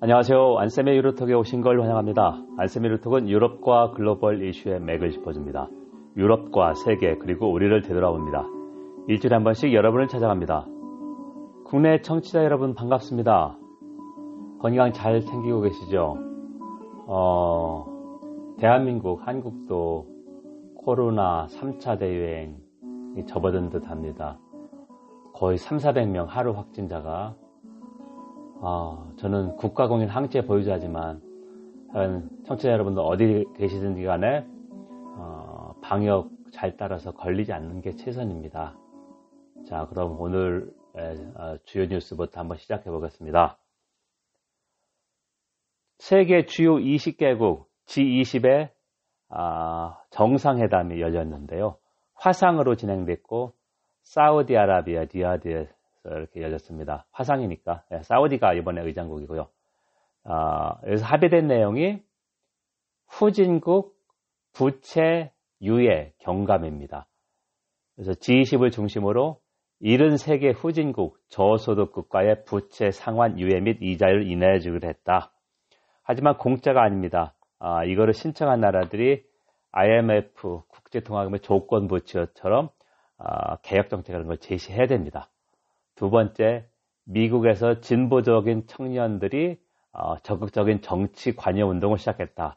안녕하세요. 안쌤의 유로톡에 오신 걸 환영합니다. 안쌤의 유로톡은 유럽과 글로벌 이슈의 맥을 짚어줍니다. 유럽과 세계 그리고 우리를 되돌아봅니다. 일주일에 한 번씩 여러분을 찾아갑니다. 국내 청취자 여러분 반갑습니다. 건강 잘 챙기고 계시죠? 어, 대한민국, 한국도 코로나 3차 대유행이 접어든 듯 합니다. 거의 3, 400명 하루 확진자가 어, 저는 국가공인 항체 보유자지만 청취자 여러분들 어디 계시든지 간에 어, 방역 잘 따라서 걸리지 않는 게 최선입니다. 자, 그럼 오늘 어, 주요 뉴스부터 한번 시작해 보겠습니다. 세계 주요 20개국 G20의 아, 정상회담이 열렸는데요. 화상으로 진행됐고 사우디아라비아 리아드에서 이렇게 열렸습니다. 화상이니까 네, 사우디가 이번에 의장국이고요. 아, 여기서 합의된 내용이 후진국 부채 유예 경감입니다. 그래서 G20을 중심으로 73개 후진국 저소득 국가의 부채 상환 유예 및 이자를 인하해 주기로 했다. 하지만 공짜가 아닙니다. 아, 이거를 신청한 나라들이 IMF 국제통화금의 조건 부처처럼 아, 개혁 정책 이런 걸 제시해야 됩니다. 두 번째, 미국에서 진보적인 청년들이 어, 적극적인 정치 관여 운동을 시작했다.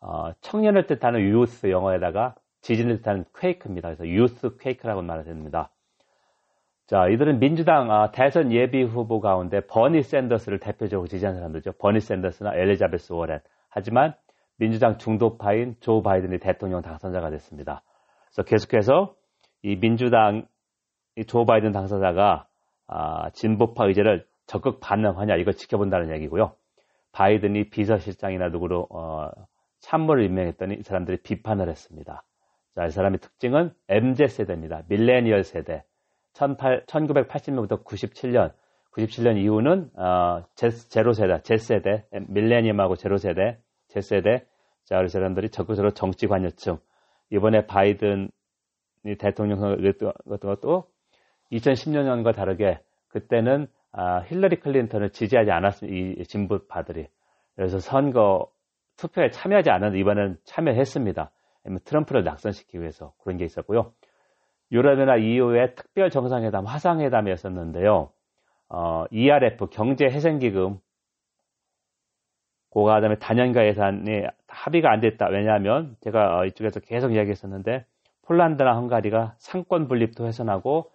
어, 청년을 뜻하는 유스 영어에다가 지진을 뜻하는 퀘이크입니다. 그래서 유스 퀘이크라고 말합니다. 자, 이들은 민주당 아, 대선 예비 후보 가운데 버니 샌더스를 대표적으로 지지한 사람들죠. 버니 샌더스나 엘리자베스 워렌. 하지만 민주당 중도파인 조 바이든이 대통령 당선자가 됐습니다. 그래서 계속해서 이 민주당 조 바이든 당선자가 아, 진보파 의제를 적극 반영하냐 이걸 지켜본다는 얘기고요. 바이든이 비서실장이나 누구로 어, 참모를 임명했더니 이 사람들이 비판을 했습니다. 자, 이 사람의 특징은 MZ 세대입니다. 밀레니얼 세대. 1980년부터 97년, 97년 이후는 어, 제로 세대, Z 세대, 밀레니엄하고 제로 세대, Z 세대. 자, 우리 사람들이 적극적으로 정치 관여층. 이번에 바이든이 대통령 선거 것도 2010년과 다르게 그때는 아, 힐러리 클린턴을 지지하지 않았습니다. 이 진보파들이. 그래서 선거 투표에 참여하지 않았는데 이번엔 참여했습니다. 트럼프를 낙선시키기 위해서 그런 게 있었고요. 유럽이나 EU의 특별 정상회담, 화상회담이었었는데요. 어, ERF 경제회생기금 그가 다음에 단연가 예산이 합의가 안 됐다. 왜냐하면 제가 어, 이쪽에서 계속 이야기했었는데 폴란드나 헝가리가 상권 분립도 훼손하고 어,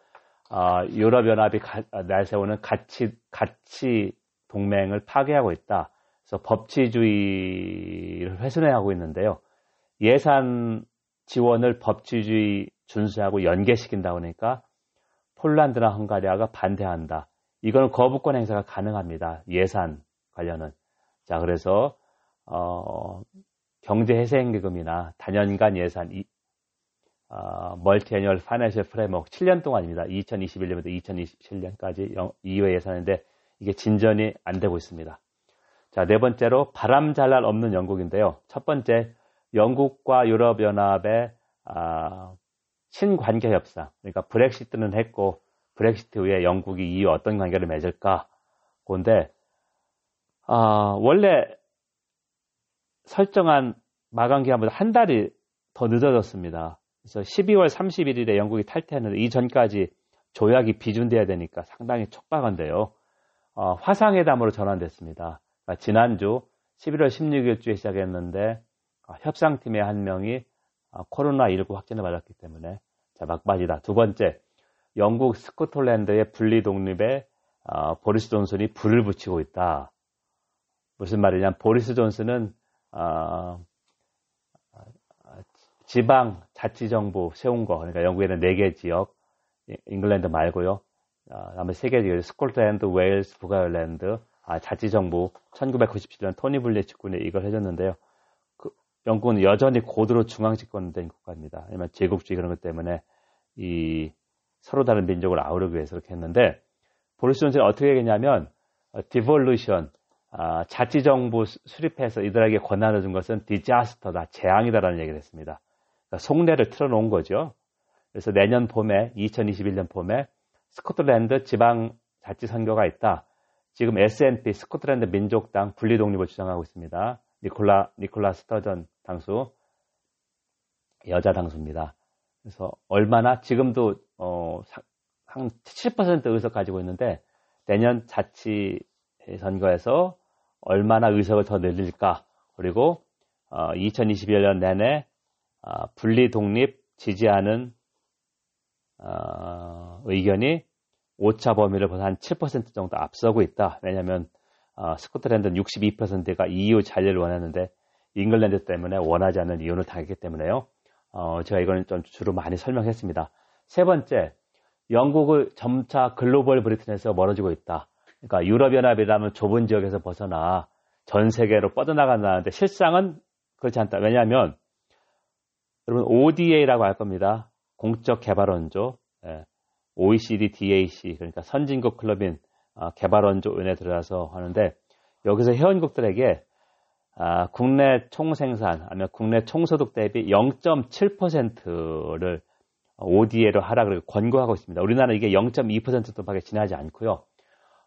유럽연합이 내세우는 가치 가치 동맹을 파괴하고 있다. 그래서 법치주의를 훼손해하고 있는데요. 예산 지원을 법치주의 준수하고 연계시킨다 보니까 폴란드나 헝가리아가 반대한다. 이거는 거부권 행사가 가능합니다. 예산 관련은. 자, 그래서 어, 경제회생기금이나 다년간 예산 어, Multiannual Financial Framework 7년 동안입니다. 2021년부터 2027년까지 EU 예산인데 이게 진전이 안 되고 있습니다. 자, 네 번째로 바람 잘 날 없는 영국인데요. 첫 번째, 영국과 유럽연합의 아, 신관계 협상, 그러니까 브렉시트는 했고 브렉시트 후에 영국이 이후 어떤 관계를 맺을까? 그런데 아, 원래 설정한 마감 기간보다 한 달이 더 늦어졌습니다. 그래서 12월 31일에 영국이 탈퇴했는데 이전까지 조약이 비준돼야 되니까 상당히 촉박한데요. 어, 화상회담으로 전환됐습니다. 그러니까 지난주 11월 16일 주에 시작했는데 어, 협상팀의 한 명이 어, 코로나19 확진을 맞았기 때문에 자, 막바지다. 두 번째, 영국 스코틀랜드의 분리 독립에 어, 보리스 존슨이 불을 붙이고 있다. 무슨 말이냐? 보리스 존슨은 어, 지방 자치정부 세운 거, 그러니까 영국에는 4개 지역, 잉글랜드 말고요. 어, 다음에 3개 지역, 스코틀랜드, 웨일스, 북아일랜드, 아, 자치정부 1997년 토니 블레어 측근이 이걸 해줬는데요. 그, 영국은 여전히 고도로 중앙 집권된 국가입니다. 왜냐면 제국주의 그런 것 때문에 이 서로 다른 민족을 아우르기 위해서 그렇게 했는데 보리스 존슨이 어떻게 했냐면 devolution 아, 자치정부 수립해서 이들에게 권한을 준 것은 disaster다, 재앙이다라는 얘기를 했습니다. 속내를 틀어놓은 거죠. 그래서 내년 봄에 2021년 봄에 스코틀랜드 지방 자치 선거가 있다. 지금 SNP 스코틀랜드 민족당 분리 독립을 주장하고 있습니다. 니콜라 니콜라 스터전 당수 여자 당수입니다. 그래서 얼마나 지금도 어, 한 70% 의석 가지고 있는데 내년 자치 선거에서 얼마나 의석을 더 늘릴까 그리고 어, 2021년 내내 어, 분리 독립 지지하는 어, 의견이 오차 범위를 보다 한 7% 정도 앞서고 있다. 왜냐하면 어, 스코틀랜드는 62%가 EU 잔류를 원하는데 잉글랜드 때문에 원하지 않는 이혼을 당했기 때문에요. 어, 제가 이거는 좀 주로 많이 설명했습니다. 세 번째, 영국을 점차 글로벌 브리튼에서 멀어지고 있다. 그러니까 유럽연합이라면 좁은 지역에서 벗어나 전 세계로 뻗어나간다는데 실상은 그렇지 않다. 왜냐하면 여러분 ODA라고 할 겁니다. 공적 개발원조, 예. OECD DAC 그러니까 선진국 클럽인 어, 개발원조위원회 들어가서 하는데 여기서 회원국들에게 아, 국내 총생산 아니면 국내 총소득 대비 0.7%를 ODA로 하라 고 권고하고 있습니다. 우리나라 이게 0.2%도밖에 지나지 않고요.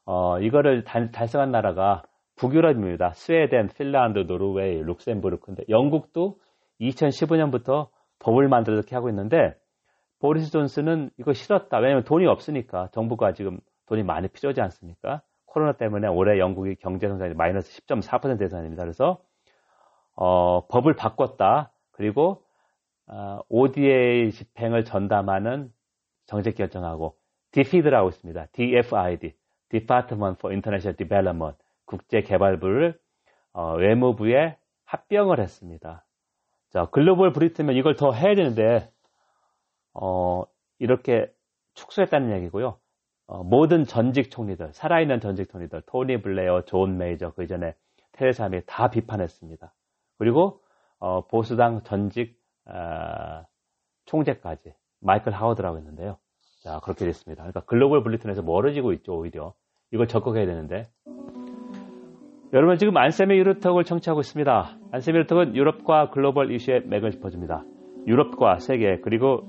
어, 이거를 달, 달성한 나라가 북유럽입니다. 스웨덴, 핀란드, 노르웨이, 룩셈부르크인데 영국도 2015년부터 법을 만들어 이렇게 하고 있는데 보리스 존스는 이거 싫었다. 왜냐하면 돈이 없으니까 정부가 지금 돈이 많이 필요하지 않습니까? 코로나 때문에 올해 영국이 경제 성장이 마이너스 10.4% 예산입니다. 그래서 어, 법을 바꿨다. 그리고 어, ODA 집행을 전담하는 정책 결정하고 DFID라고 있습니다. DFID, Department for International Development, 국제개발부를 어, 외무부에 합병을 했습니다. 자, Global Britain이면 이걸 더 해야 되는데 어, 이렇게 축소했다는 얘기고요. 어, 모든 전직 총리들, 살아있는 전직 총리들, 토니 블레어, 존 메이저, 그 전에 테레사 메이 다 비판했습니다. 그리고 어, 보수당 전직 어, 총재까지 마이클 하워드라고 했는데요. 자 그렇게 됐습니다. 그러니까 글로벌 블리튼에서 멀어지고 있죠 오히려 이걸 적극해야 되는데 여러분 지금 안세미 유로톡을 청취하고 있습니다. 안세미 유로톡은 유럽과 글로벌 이슈의 맥을 짚어줍니다. 유럽과 세계 그리고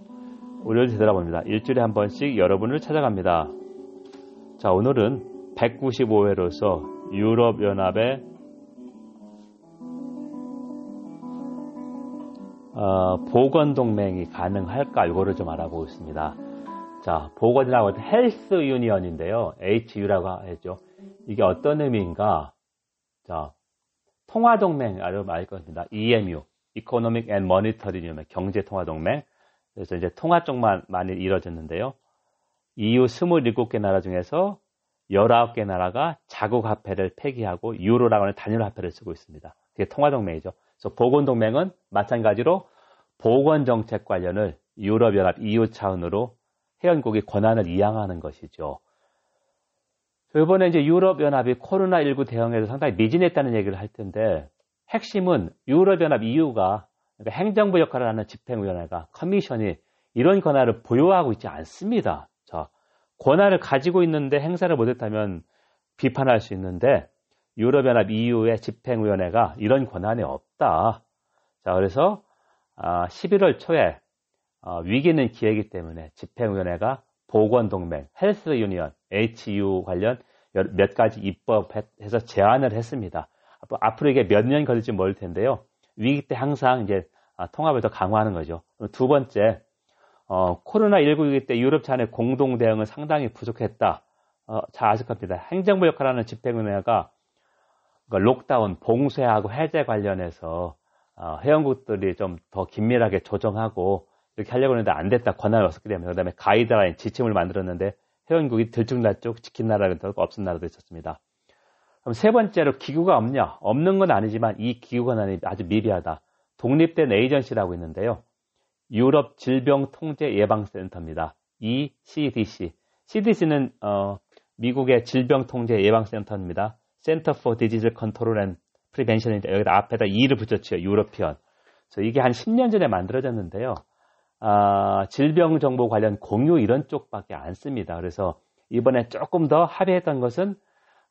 우리를 되돌아봅니다. 일주일에 한 번씩 여러분을 찾아갑니다. 자, 오늘은 195회로서 유럽연합의 어, 보건동맹이 가능할까 이거를 좀 알아보고 있습니다. 자, 보건이라고 할 헬스 유니언인데요. HU라고 했죠. 이게 어떤 의미인가? 자, 통화동맹 여러분 알 겁니다. EMU, Economic and Monetary Union, 경제통화동맹. 그래서 이제 통화 쪽만 많이 이루어졌는데요. EU 27개 나라 중에서 19개 나라가 자국 화폐를 폐기하고 유로라고 하는 단일 화폐를 쓰고 있습니다. 그게 통화동맹이죠. 그래서 보건동맹은 마찬가지로 보건정책 관련을 유럽연합 EU 차원으로 회원국이 권한을 이양하는 것이죠. 이번에 이제 유럽연합이 코로나19 대응에서 상당히 미진했다는 얘기를 할 텐데 핵심은 유럽연합 EU가 그러니까 행정부 역할을 하는 집행위원회가 커미션이 이런 권한을 보유하고 있지 않습니다. 자, 권한을 가지고 있는데 행사를 못했다면 비판할 수 있는데 유럽연합 EU의 집행위원회가 이런 권한이 없다. 자, 그래서 11월 아, 초에 어, 위기는 기회이기 때문에 집행위원회가 보건동맹, 헬스 유니언, HU 관련 몇 가지 입법해서 제안을 했습니다. 앞으로 이게 몇 년 걸릴지 모를 텐데요. 위기 때 항상 이제 아, 통합을 더 강화하는 거죠. 두 번째, 어, 코로나19 위기 때 유럽 차내 공동 대응은 상당히 부족했다. 어, 잘 아실 겁니다. 행정부 역할을 하는 집행위원회가 그러니까 록다운, 봉쇄하고 해제 관련해서 어, 회원국들이 좀 더 긴밀하게 조정하고 이렇게 하려고 했는데 안 됐다. 권한이 없었기 때문에. 그 다음에 가이드라인, 지침을 만들었는데 회원국이 들쭉날쭉 지킨 나라도 없은 나라도 있었습니다. 그럼 세 번째로 기구가 없냐? 없는 건 아니지만 이 기구가 아주 미비하다. 독립된 에이전시라고 있는데요. 유럽 질병통제예방센터입니다. ECDC. CDC는 어, 미국의 질병통제예방센터입니다. Center for Disease Control and Prevention인데 여기다 앞에다 E를 붙였죠. 유러피언. 그래서 이게 한 10년 전에 만들어졌는데요. 아, 질병 정보 관련 공유 이런 쪽밖에 안 씁니다. 그래서 이번에 조금 더 합의했던 것은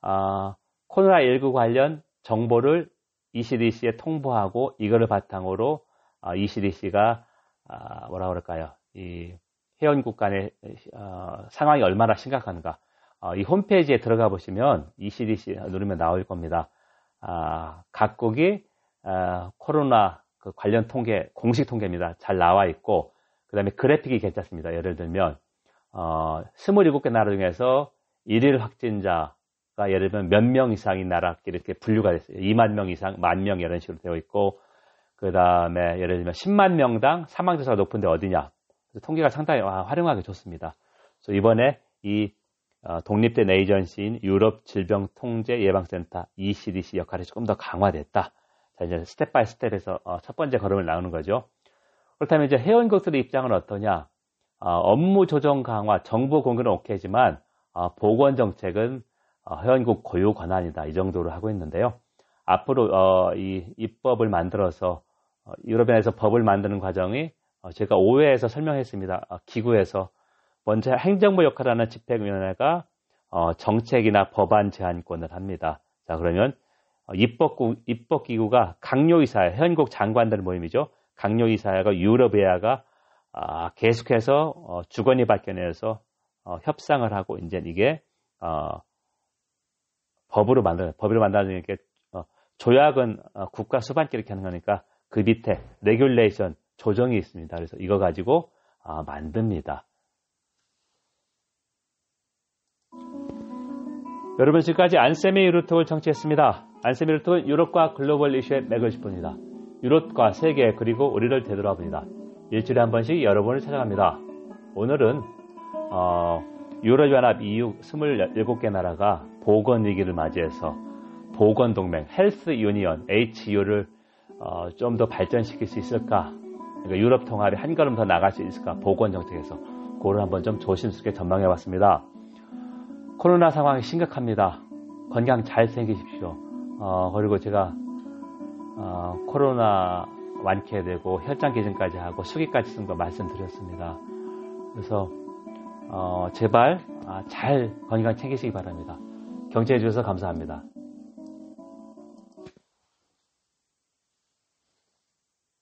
아, 코로나19 관련 정보를 ECDC에 통보하고 이거를 바탕으로 아, ECDC가 아, 뭐라 그럴까요? 이 회원국 간의 어, 상황이 얼마나 심각한가. 어, 이 홈페이지에 들어가 보시면 ECDC 누르면 나올 겁니다. 아, 각국이 아, 코로나 그 관련 통계, 공식 통계입니다. 잘 나와 있고, 그 다음에 그래픽이 괜찮습니다. 예를 들면, 어, 27개 나라 중에서 1일 확진자가 예를 들면 몇 명 이상인 나라 이렇게 분류가 됐어요. 2만 명 이상, 만 명 이런 식으로 되어 있고, 그 다음에 예를 들면 10만 명당 사망자 수가 높은데 어디냐. 통계가 상당히 활용하기 좋습니다. 그래서 이번에 이 어, 독립된 에이전시인 유럽 질병통제 예방센터 ECDC 역할이 조금 더 강화됐다. 자, 이제 step by step에서 어, 첫 번째 걸음을 나오는 거죠. 그렇다면 이제 회원국들의 입장은 어떠냐? 어, 업무 조정 강화, 정보 공개는 오케이지만 보건 정책은 회원국 고유 권한이다. 이 정도로 하고 있는데요. 앞으로 이 입법을 만들어서 유럽연에서 법을 만드는 과정이 제가 5회에서 설명했습니다. 기구에서 먼저 행정부 역할을 하는 집행위원회가 어, 정책이나 법안 제안권을 합니다. 자 그러면 어, 입법국, 입법기구가 강요이사회, 현국 장관들 모임이죠. 강요이 사회가 유럽의회가 아, 계속해서 어, 주거니 발견해서 어, 협상을 하고 이제 이게 어, 법으로 만드는 법으로 만드는 게 어, 조약은 어, 국가 수반끼리 이렇게 하는 거니까 그 밑에 regulation 규정이 있습니다. 그래서 이거 가지고 아, 만듭니다. 여러분 지금까지 안쌤의 유로톡을 청취했습니다. 안쌤의 유로톡은 유럽과 글로벌 이슈의 맥을 짚습니다. 유럽과 세계 그리고 우리를 되돌아봅니다. 일주일에 한 번씩 여러분을 찾아갑니다. 오늘은 어, 유럽연합 EU 27개 나라가 보건위기를 맞이해서 보건동맹 헬스 유니언 HU를 어, 좀 더 발전시킬 수 있을까? 그러니까 유럽 통합이 한 걸음 더 나갈 수 있을까? 보건 정책에서 그거를 한번 좀 조심스럽게 전망해 봤습니다. 코로나 상황이 심각합니다. 건강 잘 챙기십시오. 어, 그리고 제가 어, 코로나 완쾌되고 혈장 기증까지 하고 수기까지 쓴 거 말씀드렸습니다. 그래서 어, 제발 아, 잘 건강 챙기시기 바랍니다. 경청해 주셔서 감사합니다.